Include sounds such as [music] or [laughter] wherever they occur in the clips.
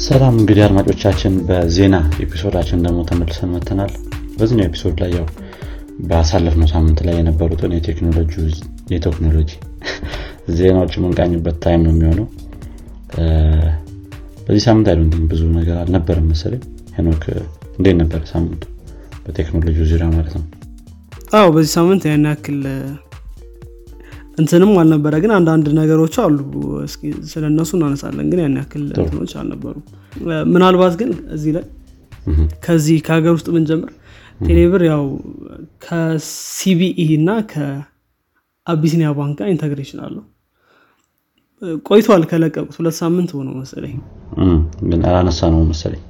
ሰላም እንግዲህ አድማጮቻችን በዜና episode ኣችን ደግሞ ተመልሰን መጥተናል በዚኛው episode ላይ ያው ባሳለፍነው ሳምንት ላይ የነበሩትን የቴክኖሎጂ [laughs] ዜናዎች የምንቃኝበት time ነው የሚሆነው። በዚህ ሳምንት አይሉንትም ብዙ ነገር አልነበርም መሰለኝ። ሄኖክ እንዴት ነበር ሳምንቱ በቴክኖሎጂ ዙሪያ ማለት ነው? አዎ በዚህ ሳምንት ያን ያክል እንትንም አልነበረ ግን አንዳንድ ነገሮች አሉ። ስለ እነሱ እናነሳለን ግን ያን ያክል እንትኖች አልነበሩ ምናልባት ግን እዚህ ላይ ከዚህ ከሀገር ውስጥ ብንጀምር ቴሌብር ያው ከሲቢኢ እና ከአቢሲኒያ ባንክ ጋር integration አለው። ቆይቷል። ከለቀቁት ሁለት ሳምንት ሆነው መሰለኝ። ግን አላነሳ ነው መሰለኝ።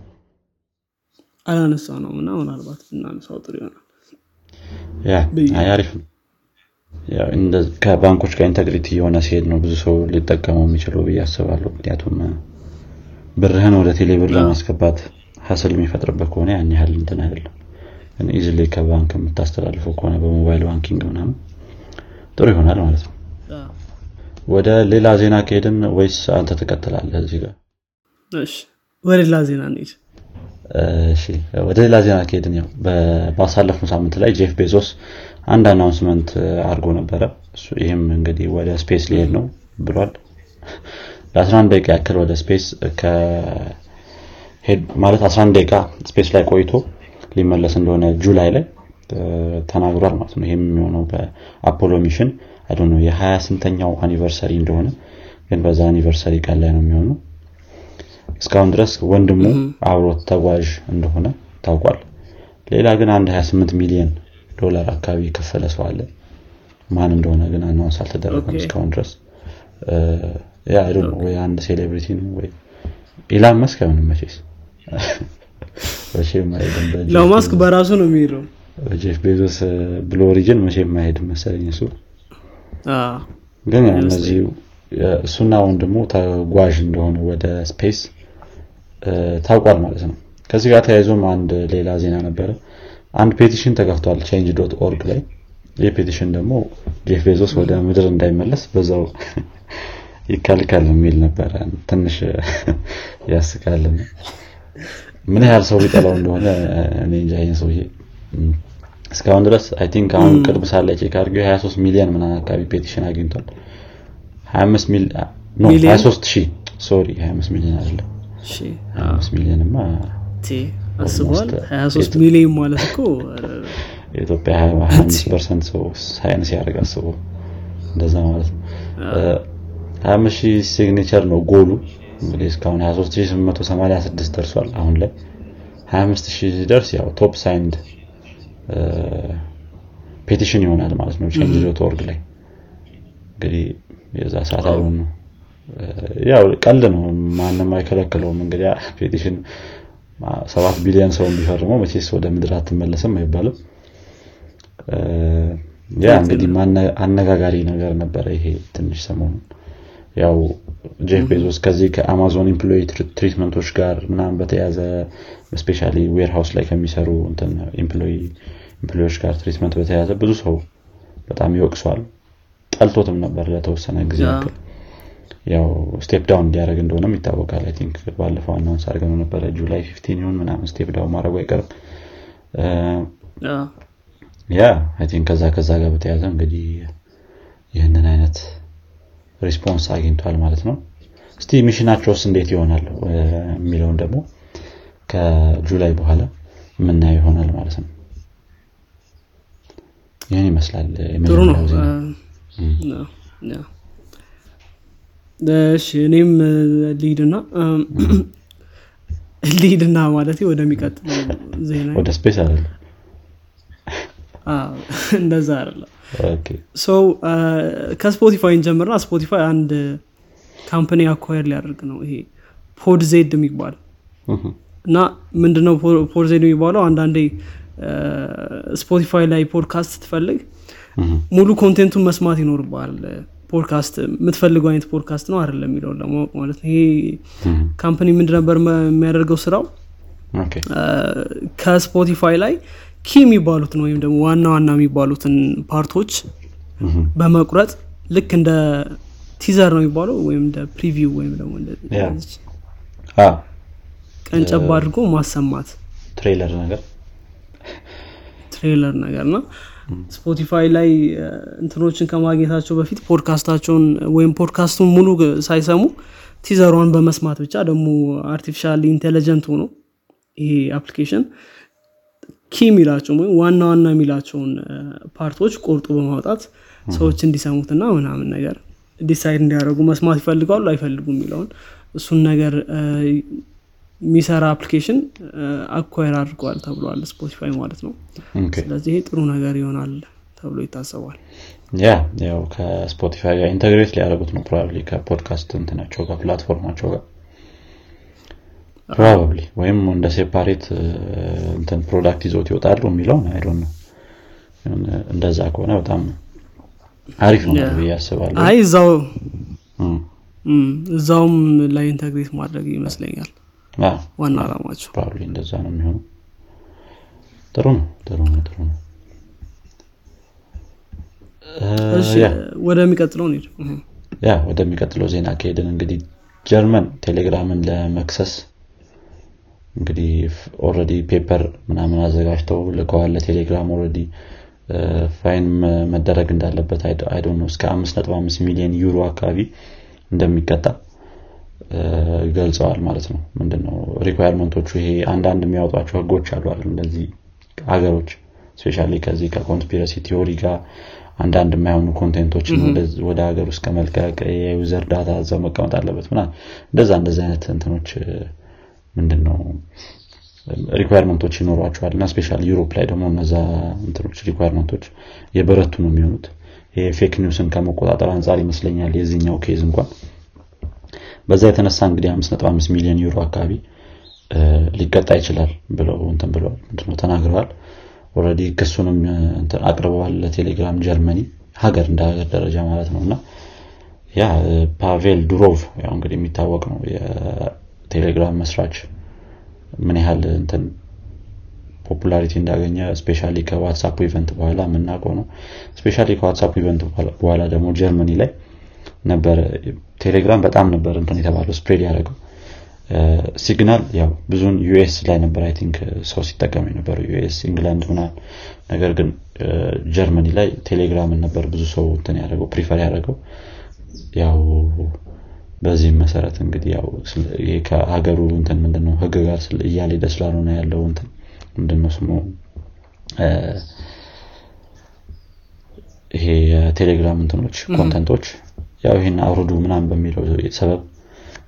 አላነሳ ነው እና ምናልባት እናነሳው ጥሩ ይሆናል። አሪፍ ነው ከባንኮች ጋር integrated የሆነ ሲሄድ ነው ብዙ ሰው ሊጠቀመው የሚችለው ብዬ አስባለሁ። ምክንያቱም ብርህን ወደ ቴሌብር ለማስገባት hustle የሚፈጥርበት ከሆነ ያን ያህል እንትን አይደለም። ግን easily ከባንክ የምታስተላልፈው ከሆነ በ mobile banking ምናምን ጥሩ ይሆናል ማለት ነው። ወደ ሌላ ዜና ከሄድን ወይስ አንተ ትቀጥላለህ እዚህ ጋር? ወደ ሌላ ዜና እንሂድ። ወደ ሌላ ዜና ከሄድን ያው ባሳለፍነው ሳምንት ላይ ጄፍ ቤዞስ አንድ announcement አድርጎ ነበረ። ይህም እንግዲህ ወደ space ሊሄድ ነው ብሏል። ለ11 ደቂቃ ያክል ወደ space ማለት 11 ደቂቃ space ላይ ቆይቶ ሊመለስ እንደሆነ July ላይ ተናግሯል ማለት ነው። ይህም የሚሆነው በአፖሎ mission ላይ ነው የ20 ስንተኛው anniversary እንደሆነ ግን በዛ anniversary ቀን ላይ ነው የሚሆነው። እስካሁን ድረስ ወንድሙ አብሮት ተጓዥ እንደሆነ ታውቋል። ሌላ ግን አንድ 28 ሚሊዮን ዶላር አካባቢ የከፈለ ሰው አለ። ማን እንደሆነ ግን announce አልተደረገም እስካሁን ድረስ። ወይ አንድ celebrity ነው ወይ? ኢላን መስክ አይሆንም መቼስ። [laughs] ኢላን መስክ በራሱ ነው የሚሄደው። ጄፍ ቤዞስ Blue Origin መቼም አይሄድም መሰለኝ እሱ። ግን እነዚህ እሱና ወንድሙ ተጓዥ እንደሆነ ወደ space ታውቋል ማለት ነው። ከዚህ ጋር ተያይዞም አንድ ሌላ ዜና ነበረ አንድ petition ተከፍቷል change dot org ላይ። ይህ petition ደግሞ ጄፍ ቤዞስ ወደ ምድር እንዳይመለስ በዛው [laughs] ይከልከል የሚል ነበረ። ትንሽ [laughs] ያስቃል። ምን ያህል ሰው ሊጠላው እንደሆነ እኔ እንጃ ይህን ሰውዬ። እስካሁን ድረስ I think አሁን ቅርብ ሳለ check ሳደርገው 23 ሚሊዮን ምናምን አካባቢ petition አግኝቷል። 23 ሺህ። sorry 25 ሚሊዮን አይደለም። 25 ሚሊዮንማ አስቧል? 23 ሚሊዮን ማለት እኮ የኢትዮጵያ 25 percent ሰው sign ሲያደርግ አስቦ እንደዛ ማለት ነው። 25 ሺህ signature ነው ጎሉ። እንግዲህ እስካሁን 23886 ደርሷል አሁን ላይ። 25 ሺህ ሲደርስ ያው top signed petition ይሆናል ማለት ነው change dot org ላይ። እንግዲህ የዛ ሰዓት አይሆን ነው ያው ቀልድ ነው። ማንም አይከለክለውም። እንግዲህ petition ሰባት ቢሊዮን ሰውን ቢፈርመው መቼስ ወደ ምድር አትመለስም አይባልም። ያ እንግዲህ አነጋጋሪ ነገር ነበረ ይሄ ትንሽ ሰሞኑ። ያው ጄፍ ቤዞስ ከዚህ ከአማዞን employee treatment ኦች ጋር ምናምን በተያዘ especially warehouse ላይ ከሚሰሩ employee ኦች ጋር treatment በተያዘ ብዙ ሰው በጣም ይወቅሷል ጠልቶትም ነበር ለተወሰነ ጊዜ ያው step down እንዲያደረግ እንደሆነም ይታወቃል። I think ባለፈው announce አድርገው ነበረ July fifteen ይሁን ምናምን step down ማድረጉ አይቀርም። yeah I think ከዛ ከዛ ጋር በተያዘ እንግዲህ ይህንን አይነት response አግኝቷል ማለት ነው። እስቲ mission ኣቸውስ እንዴት ይሆናል? የሚለውን ደግሞ ከ July በኋላ የምናየው ይሆናል ማለት ነው። ይህን ይመስላል ጥሩ ነው እሺ እኔም ሊድና ሊድና ማለት ወደሚቀጥለው ዜና ወደ space አለ እንደዛ አይደለም። ሰው ከስፖቲፋይ እንጀምርና ስፖቲፋይ አንድ company acquire ሊያደርግ ነው። ይሄ Podz የሚባል እና ምንድነው Podz የሚባለው? አንዳንዴ ስፖቲፋይ ላይ ፖድካስት ትፈልግ ሙሉ content ኡን መስማት ይኖርባል ፖድካስት የምትፈልገው አይነት ፖድካስት ነው አይደለም የሚለውን ለማወቅ ማለት ነው። ይሄ company ምንድ ነበር የሚያደርገው ስራው? ከስፖቲፋይ ላይ key የሚባሉትን ወይም ደግሞ ዋና ዋና የሚባሉትን part ኦች በመቁረጥ ልክ እንደ teaser ነው የሚባለው ወይም እንደ preview ወይም ደግሞ ቀንጨባ አድርጎ ማሰማት። trailer ነገር? ትሬለር ነገር ና ስፖቲፋይ ላይ እንትኖችን ከማግኘታቸው በፊት ፖድካስታቸውን ወይም ፖድካስቱን ሙሉ ሳይሰሙ teaser ኧሯን በመስማት ብቻ ደግሞ artificial intelligent ሆኖ ይሄ application key የሚላቸው ወይም ዋና ዋና የሚላቸውን part ኦች ቆርጦ በማውጣት ሰዎች እንዲሰሙትና ምናምን ነገር decide እንዲያደርጉ መስማት ይፈልጋሉ አይፈልጉ የሚለውን እሱን ነገር የሚሰራ application acquire አድርገዋል ተብሏል ስፖቲፋይ ማለት ነው። ስለዚህ ጥሩ ነገር ይሆናል ተብሎ ይታሰባል። yeah ያው ከስፖቲፋይ ጋር integrate ሊያደርጉት ነው probably ከ podcast እንትናቸው ጋር platform ኣቸው ጋር። probably ወይም እንደ separate እንትን product ይዞት ይወጣሉ የሚለውን I don't know እንደዛ ከሆነ በጣም አሪፍ ነው ብዬ አስባለሁ። አይ እዛው እዛውም ላይ integrate ማድረግ ይመስለኛል ዋና አላማቸው። probably እንደዛ ነው የሚሆነው። ጥሩ ነው ጥሩ ነው ጥሩ ነው። ወደሚቀጥለው yeah ወደሚቀጥለው ዜና ከሄድን እንግዲህ ጀርመን ቴሌግራምን ለመክሰስ እንግዲህ already paper ምናምን አዘጋጅተው ልከዋል። ለቴሌግራም already fine መደረግ እንዳለበት I don't know እስከ 55 ሚሊዮን ዩሮ አካባቢ እንደሚቀጣ ገልጸዋል ማለት ነው። ምንድነው? requirement ኦቹ ይሄ አንዳንድ የሚያወጧቸው ህጎች አሉ አይደል? እንደዚህ ሀገሮች especially ከዚህ ከ conspiracy theory ጋር አንዳንድ የማይሆኑ content ኦችን ወደ ሀገር ውስጥ ከመልቀቅ የ user data እዛው መቀመጥ አለበት ምና እንደዛ እንደዚህ አይነት እንትኖች ምንድን ነው requirement ኦች ይኖሯቸዋል። እና especially Europe ላይ ደግሞ እነዛ እንትኖች requirement ኦች የበረቱ ነው የሚሆኑት። የ fake news ን ከመቆጣጠር አንጻር ይመስለኛል የዚህኛው case እንኳን በዛ የተነሳ እንግዲህ 55 ሚሊዮን ዩሮ አካባቢ ሊቀጣ ይችላል ብለው እንትን ብለዋል ምንድነው ተናግረዋል። already ክሱንም አቅርበዋል ለቴሌግራም ጀርመኒ ሀገር እንደ ሀገር ደረጃ ማለት ነው። እና yeah ፓቬል ዱሮቭ ያው እንግዲህ የሚታወቅ ነው። የቴሌግራም መስራች ምን ያህል እንትን popularity እንዳገኘ especially ከዋትሳፕ event በኋላ የምናውቀው ነው። especially ከዋትሳፕ event በኋላ ደግሞ ጀርመኒ ላይ ነበር። ቴሌግራም በጣም ነበር እንትን የተባለው spread ያደረገው። ሲግናል ያው ብዙን US ላይ ነበር I think ሰው ሲጠቀም የነበረው US England ምናምን ነገር ግን ጀርመኒ ላይ ቴሌግራምን ነበር ብዙ ሰው እንትን ያደረገው prefer ያደረገው። ያው በዚህም መሰረት እንግዲህ ያው ከሀገሩ እንትን ምንድነው ህግ ጋር እየሄደ ስላልሆነ ያለው እንትን ምንድነው ስሙ? ይሄ የቴሌግራም እንትኖች content ኦች ያው ይሄን አውርዱ ምናም በሚለው ሰበብ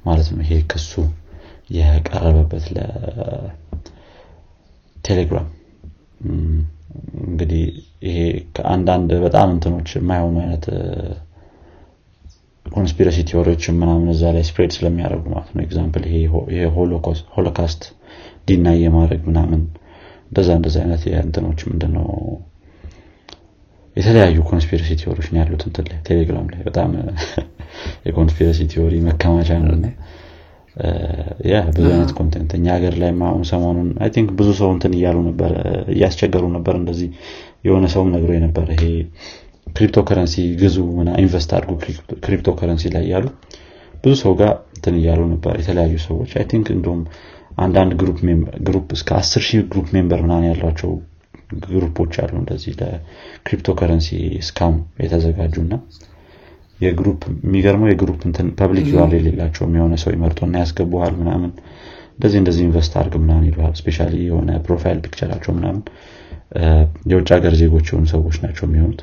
ማለት ነው። ይሄ ክሱ የቀረበበት ለቴሌግራም። እንግዲህ ይሄ ከአንዳንድ በጣም እንትኖች የማይሆኑ አይነት conspiracy theory ዎችን ምናምን እዛ ላይ spread ስለሚያደርጉ ማለት ነው። example ይሄ Holocaust deny የማድረግ ምናምን እንደዛ እንደዛ አይነት የእንትኖች ምንድነው የተለያዩ conspiracy theory ዎች ነው ያሉት እንትን ላይ ቴሌግራም ላይ በጣም የ conspiracy theory መከማቻ ነው yeah ብዙ አይነት content እኛ ሀገር ላይ አሁን ሰሞኑን I think ብዙ ሰው እንትን እያሉ ነበር እያስቸገሩ ነበር እንደዚህ የሆነ ሰውም ነግሮ የነበረ ይሄ ክሪፕቶ ከረንሲ ግዙ ምና invest አድርጉ ክሪፕቶ ከረንሲ ላይ እያሉ ብዙ ሰው ጋር እንትን እያሉ ነበር። የተለያዩ ሰዎች I think እንዲሁም አንዳንድ group እስከ አስር ሺህ group member ምናምን ያሏቸው ግሩፖች አሉ እንደዚህ ለ crypto currency scam የተዘጋጁ እና የ group የሚገርመው የ group እንትን public URL የሌላቸውም የሆነ ሰው ይመርጦና ያስገቡሃል ምናምን እንደዚህ እንደዚህ invest አርግ ምናምን ይሉሃል። special የሆነ profile ፒክቸራቸው ምናምን የውጭ ሀገር ዜጎች የሆኑ ሰዎች ናቸው የሚሆኑት።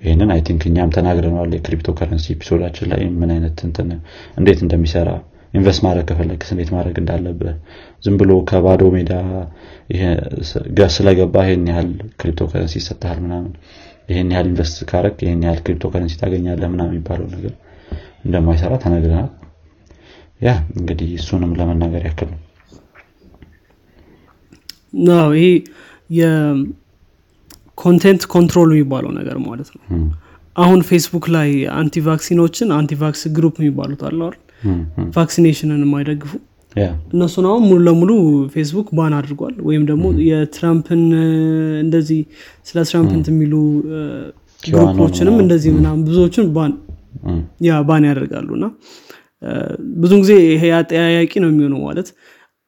ይህንን I think እኛም ተናግረነዋል የ crypto currency ኤፒሶዳችን ላይ ምን አይነት እንትን እንዴት እንደሚሰራ invest ማድረግ ከፈለግስ እንዴት ማድረግ እንዳለብህ። ዝም ብሎ ከባዶ ሜዳ ስለገባ ይህን ያህል crypto currency ይሰጥሃል ምናምን ይህን ያህል invest ካረግክ ይህን ያህል crypto currency ታገኛለህ ምናምን የሚባለው ነገር እንደማይሰራ ተናግረናል። ያ እንግዲህ እሱንም ለመናገር ያክል ነው። ይሄ የ content control የሚባለው ነገር ማለት ነው። አሁን ፌስቡክ ላይ አንቲቫክሲኖችን anti-vax group የሚባሉት አለ ቫክሲኔሽንን የማይደግፉ እነሱን አሁን ሙሉ ለሙሉ ፌስቡክ ban አድርጓል። ወይም ደግሞ የትራምፕን እንደዚህ ስለ ትራምፕ የሚሉ ግሩፖችንም እንደዚህ ምናምን ብዙዎችን ያ ban ያደርጋሉ። እና ብዙ ጊዜ ይሄ አጠያያቂ ነው የሚሆነው ማለት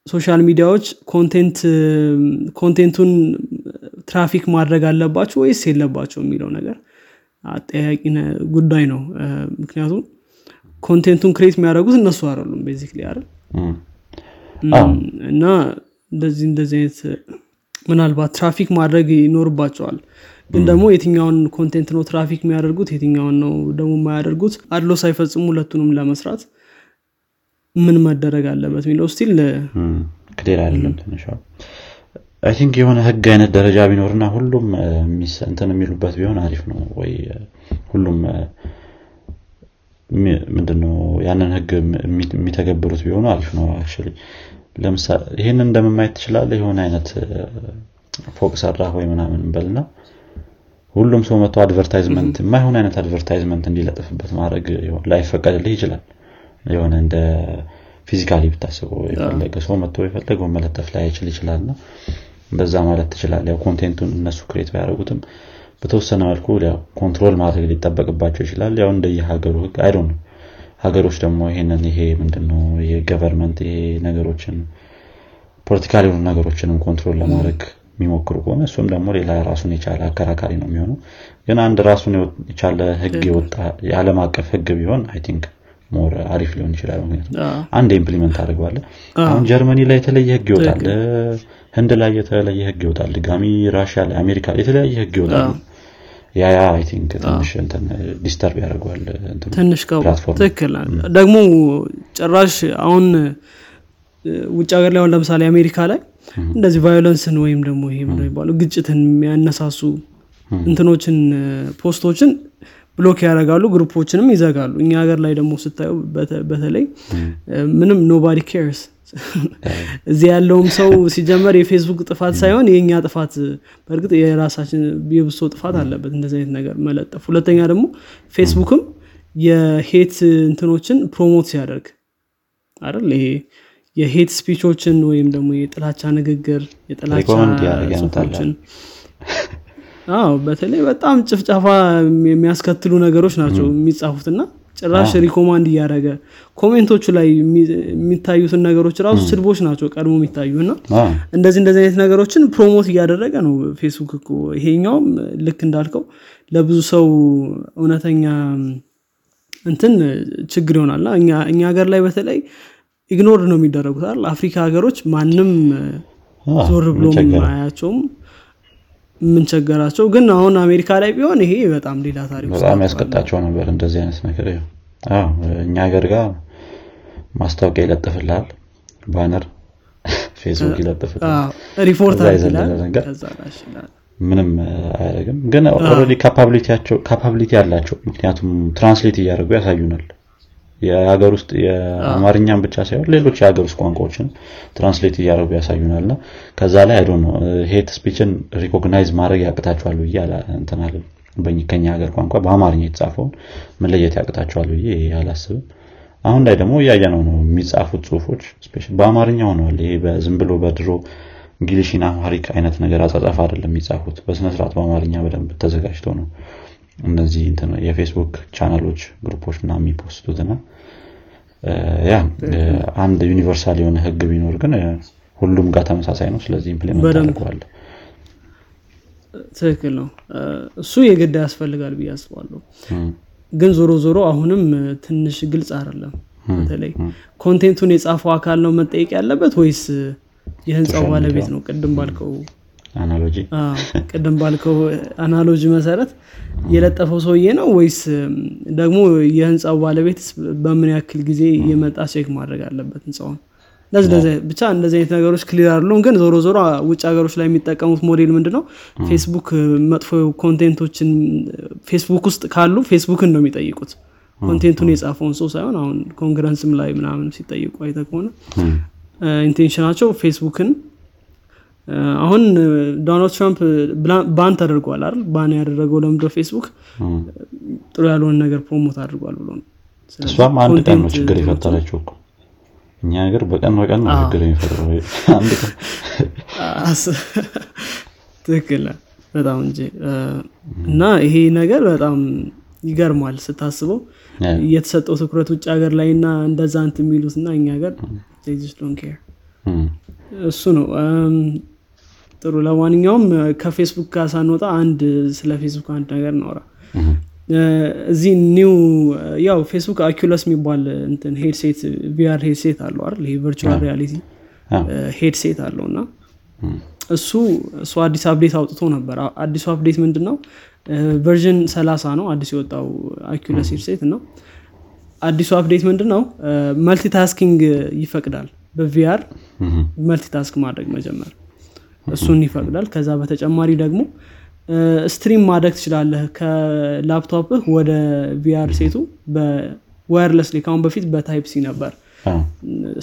social ሚዲያዎች ኮንቴንቱን ትራፊክ ማድረግ አለባቸው ወይስ የለባቸው የሚለው ነገር አጠያያቂ ጉዳይ ነው። ምክንያቱም ኮንቴንቱን create የሚያደርጉት እነሱ አይደሉም basically አይደል? እና እንደዚህ እንደዚህ አይነት ምናልባት ትራፊክ ማድረግ ይኖርባቸዋል። ግን ደግሞ የትኛውን content ነው ትራፊክ የሚያደርጉት? የትኛውን ነው ደግሞ የማያደርጉት? አድሎ ሳይፈጽሙ ሁለቱንም ለመስራት ምን መደረግ አለበት የሚለው still clear አይደለም ትንሽ I think የሆነ ህግ አይነት ደረጃ ቢኖርና ሁሉም እንትን የሚሉበት ቢሆን አሪፍ ነው ወይ? ሁሉም ምንድነው ያንን ህግ የሚተገብሩት ቢሆኑ አሪፍ ነው actually ለምሳሌ ይህንን እንደምን ማየት ትችላለህ የሆነ አይነት ፎቅ ሰራ ወይ ምናምን በልና ሁሉም ሰው መጥቶ advertisement የማይሆን አይነት advertisement እንዲለጥፍበት ማድረግ ላይፈቀድልህ ይችላል። የሆነ እንደ physically ብታስበው የፈለገ ሰው መጥቶ የፈለገው መለጠፍ ላይ አይችል ይችላል እንደዛ ማለት ትችላለህ ያው ኮንቴንቱን እነሱ create ባያደረጉትም በተወሰነ መልኩ control ማድረግ ሊጠበቅባቸው ይችላል። ያው እንደየሀገሩ ህግ I don't know ሀገሮች ደግሞ ይሄንን ይሄ ምንድነው ይሄ government ይሄ ነገሮችን political የሆኑ ነገሮችንም control ለማድረግ የሚሞክሩ ከሆነ እሱም ደግሞ ሌላ ራሱን የቻለ አከራካሪ ነው የሚሆነው። ግን አንድ ራሱን የቻለ ህግ የወጣ የዓለም አቀፍ ህግ ቢሆን I think more አሪፍ ሊሆን ይችላል። ምክንያቱም አንድ implement ያደርገዋል አሁን ጀርመኒ ላይ የተለየ ህግ ይወጣል። ህንድ ላይ የተለየ ህግ ይወጣል። ድጋሚ ራሽያ ላይ አሜሪካ ላይ የተለያየ ህግ ይወጣል ያ ያ I think ትንሽ እንትን disturb ያደርገዋል ትንሽ ትክክል ደግሞ ጭራሽ አሁን ውጭ ሀገር ላይ አሁን ለምሳሌ አሜሪካ ላይ እንደዚህ violence ን ወይም ደግሞ ይሄ የሚባለው ግጭትን የሚያነሳሱ እንትኖችን ፖስቶችን block ያደርጋሉ ግሩፖችንም ይዘጋሉ። እኛ ሀገር ላይ ደግሞ ስታዩ በተለይ ምንም nobody cares እዚህ ያለውም ሰው ሲጀመር የፌስቡክ ጥፋት ሳይሆን የእኛ ጥፋት በእርግጥ የራሳችን የብሶት ጥፋት አለበት እንደዚህ አይነት ነገር መለጠፍ። ሁለተኛ ደግሞ ፌስቡክም የ hate እንትኖችን promote ሲያደርግ አይደል? ይሄ የ hate ስፒቾችን ወይም ደግሞ የጥላቻ ንግግር የጥላቻ ጽሁፎችን። አዎ በተለይ በጣም ጭፍጨፋ የሚያስከትሉ ነገሮች ናቸው የሚጻፉትና ጭራሽ recommend እያደረገ ኮሜንቶቹ ላይ የሚታዩትን ነገሮች ራሱ ስድቦች ናቸው ቀድሞ የሚታዩ እና እንደዚህ እንደዚህ አይነት ነገሮችን promote እያደረገ ነው ፌስቡክ እኮ። ይሄኛውም ልክ እንዳልከው ለብዙ ሰው እውነተኛ እንትን ችግር ይሆናል እኛ ሀገር ላይ በተለይ ignored ነው የሚደረጉት አይደል? አፍሪካ ሀገሮች ማንም ዞር ብሎ አያቸውም የምንቸገራቸው ግን አሁን አሜሪካ ላይ ቢሆን ይሄ በጣም ሌላ ታሪክ በጣም ያስቀጣቸው ነበር እንደዚህ አይነት ነገር። እኛ ሀገር ጋር ማስታወቂያ ይለጥፍልሃል። banner [laughs] ፌስቡክ ይለጥፍልሃል። ሪፖርት ምንም አያደርግም። ግን already capability ያላቸው ምክንያቱም translate እያደረጉ ያሳዩናል የሀገር ውስጥ የአማርኛን ብቻ ሳይሆን ሌሎች የሀገር ውስጥ ቋንቋዎችን translate እያደረጉ ያሳዩናል። እና ከዛ ላይ I don't know hate speech ን recognize ማድረግ ያቅታቸዋል ብዬ እንትናለን ከኛ ሀገር ቋንቋ በአማርኛ የተጻፈውን መለየት ያቅታቸዋል ብዬ አላስብም። አሁን ላይ ደግሞ እያየነው ነው የሚጻፉት ጽሁፎች በአማርኛ ሆነዋል። ይሄ በዝም ብሎ በድሮ English ን Amharic አይነት ነገር አጻጻፍ አይደለም የሚጻፉት። በስነስርዓት በአማርኛ በደንብ ተዘጋጅተው ነው እነዚህ የፌስቡክ ቻናሎች ግሩፖች ምናምን የሚፖስቱት ና ያ አንድ universal የሆነ ህግ ቢኖር ግን ሁሉም ጋር ተመሳሳይ ነው። ስለዚህ implement ያደርገዋል ትክክል ነው። እሱ የግድ ያስፈልጋል ብዬ አስባለሁ። ግን ዞሮ ዞሮ አሁንም ትንሽ ግልጽ አይደለም። በተለይ ኮንቴንቱን የጻፈው አካል ነው መጠየቅ ያለበት ወይስ የህንፃው ባለቤት ነው? ቅድም ባልከው analogy ቅድም ባልከው analogy መሰረት የለጠፈው ሰውዬ ነው ወይስ ደግሞ የህንፃው ባለቤት በምን ያክል ጊዜ የመጣ check ማድረግ አለበት ህንፃውን? ብቻ እንደዚህ አይነት ነገሮች clear አይደሉም ግን ዞሮ ዞሮ ውጭ ሀገሮች ላይ የሚጠቀሙት ሞዴል ምንድ ነው ፌስቡክ መጥፎ content ኦችን ፌስቡክ ውስጥ ካሉ ፌስቡክን ነው የሚጠይቁት። content ኡን የጻፈውን ሰው ሳይሆን አሁን ኮንግረንስም ላይ ምናምን ሲጠይቁ አይተህ ከሆነ intention ኣቸው ፌስቡክን አሁን ዶናልድ ትራምፕ ban ተደርጓል አይደል? ban ያደረገው ለምዶ ፌስቡክ ጥሩ ያልሆነ ነገር promote አድርጓል ብሎ ነው። እሱም አንድ ቀን ነው ችግር የፈጠረው እኮ። እኛ ሀገር በቀን በቀን ነው ችግር የሚፈጥረው አንድ ቀን [laughs] ትክክል በጣም እንጂ እና ይሄ ነገር በጣም ይገርማል ስታስበው። የተሰጠው ትኩረት ውጭ ሀገር ላይ እና እንደዛ እንት የሚሉት እና እኛ ሀገር እሱ ነው ጥሩ። ለማንኛውም ከፌስቡክ ጋር ሳንወጣ አንድ ስለ ፌስቡክ አንድ ነገር እናውራ እዚህ new ያው ፌስቡክ Oculus የሚባል እንትን headset VR headset አለው አይደል? ይሄ virtual reality headset አለው እና እሱ እሱ አዲስ update አውጥቶ ነበር። አዲሱ update ምንድን ነው version 30 ነው አዲስ የወጣው Oculus headset ነው። አዲሱ update ምንድን ነው multitasking ይፈቅዳል በ VR multitask ማድረግ መጀመር እሱን ይፈቅዳል። ከዛ በተጨማሪ ደግሞ stream ማድረግ ትችላለህ ከላፕቶፕህ ወደ VR set ኡ በ wirelessly ከአሁን በፊት በ Type-C ነበር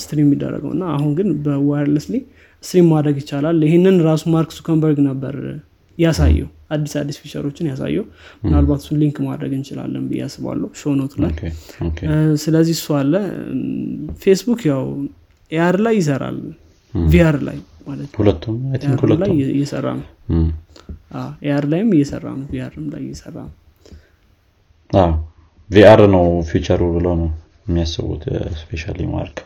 stream የሚደረገው እና አሁን ግን በ wirelessly stream ማድረግ ይቻላል። ይህንን ራሱ ማርክ ዙከርበርግ ነበር ያሳየው አዲስ አዲስ feature ኦችን ያሳየው። ምናልባት እሱን link ማድረግ እንችላለን ብዬ አስባለሁ show note ኡ ላይ። ስለዚህ እሱ አለ። ፌስቡክ ያው AR ላይ ይሰራል። VR ላይ ማለት ሁለቱም? ላይ እየሰራ ነው። AR ላይም እየሰራ ነው። VR ም ላይ እየሰራ ነው። VR ነው future ኡ ብሎ ነው የሚያስቡት specially ማርክ።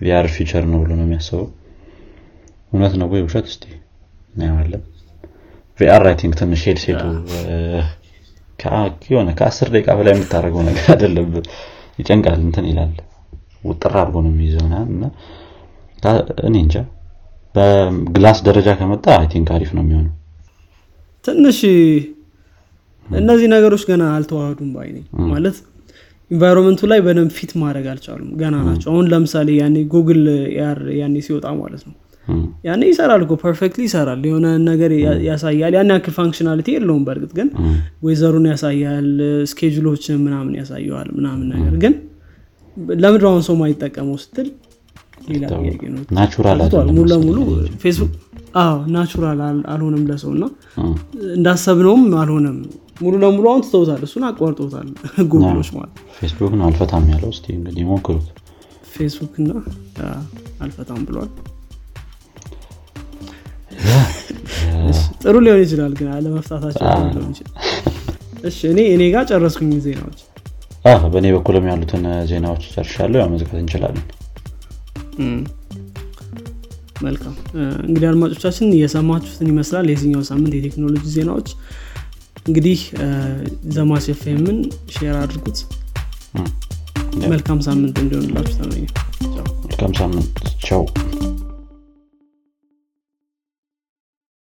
VR future ነው ብሎ ነው የሚያስበው። እውነት ነው ወይ ውሸት? እስቲ እናየዋለን። VR I think ትንሽ headset ኡ የሆነ ከአስር ደቂቃ በላይ የምታደርገው ነገር አይደለም። ይጨንቃል እንትን ይላል። ውጥር አድርጎ ነው የሚይዘው እና እኔ እንጃ በ glass ደረጃ ከመጣ I think አሪፍ ነው የሚሆነው። ትንሽ እነዚህ ነገሮች ገና አልተዋህዱም by ማለት environment ኡ ላይ በደንብ fit ማድረግ አልቻሉም። ገና ናቸው። አሁን ለምሳሌ ያኔ ጉግል AR ያኔ ሲወጣ ማለት ነው። ያኔ ይሰራል እኮ perfectly ይሰራል። የሆነ ነገር ያሳያል። ያን ያክል ፋንክሽናሊቲ የለውም በእርግጥ ግን ወይዘሩን ያሳያል ስኬጁሎችን ምናምን ያሳየዋል ምናምን ነገር ግን ለምድራውን ሰው ማይጠቀመው ስትል ሙሉ ለሙሉ ፌስቡክ አዎ ናቹራል አልሆነም ለሰው እና እንዳሰብነውም አልሆነም። ሙሉ ለሙሉ አሁን ትተውታል እሱን አቋርጦታል ጉግሎች [laughs] ማለት ፌስቡክ ነው አልፈታም ያለው እስቲ እንግዲህ ሞክሩት። ፌስቡክ እና አልፈታም ብሏል። ጥሩ ሊሆን ይችላል ግን አለመፍታታቸውም ሊሆን ይችላል። እሺ እኔ እኔ ጋር ጨረስኩኝ ዜናዎች። በእኔ በኩልም ያሉትን ዜናዎች ጨርሻለሁ። ያው መዝጋት እንችላለን መልካም እንግዲህ አድማጮቻችን እየሰማችሁትን ይመስላል። የዚኛው ሳምንት የቴክኖሎጂ ዜናዎች እንግዲህ ኤፍኤምን share አድርጉት። መልካም ሳምንት እንዲሆንላችሁ ተመኘ መልካም ሳምንት። ቻው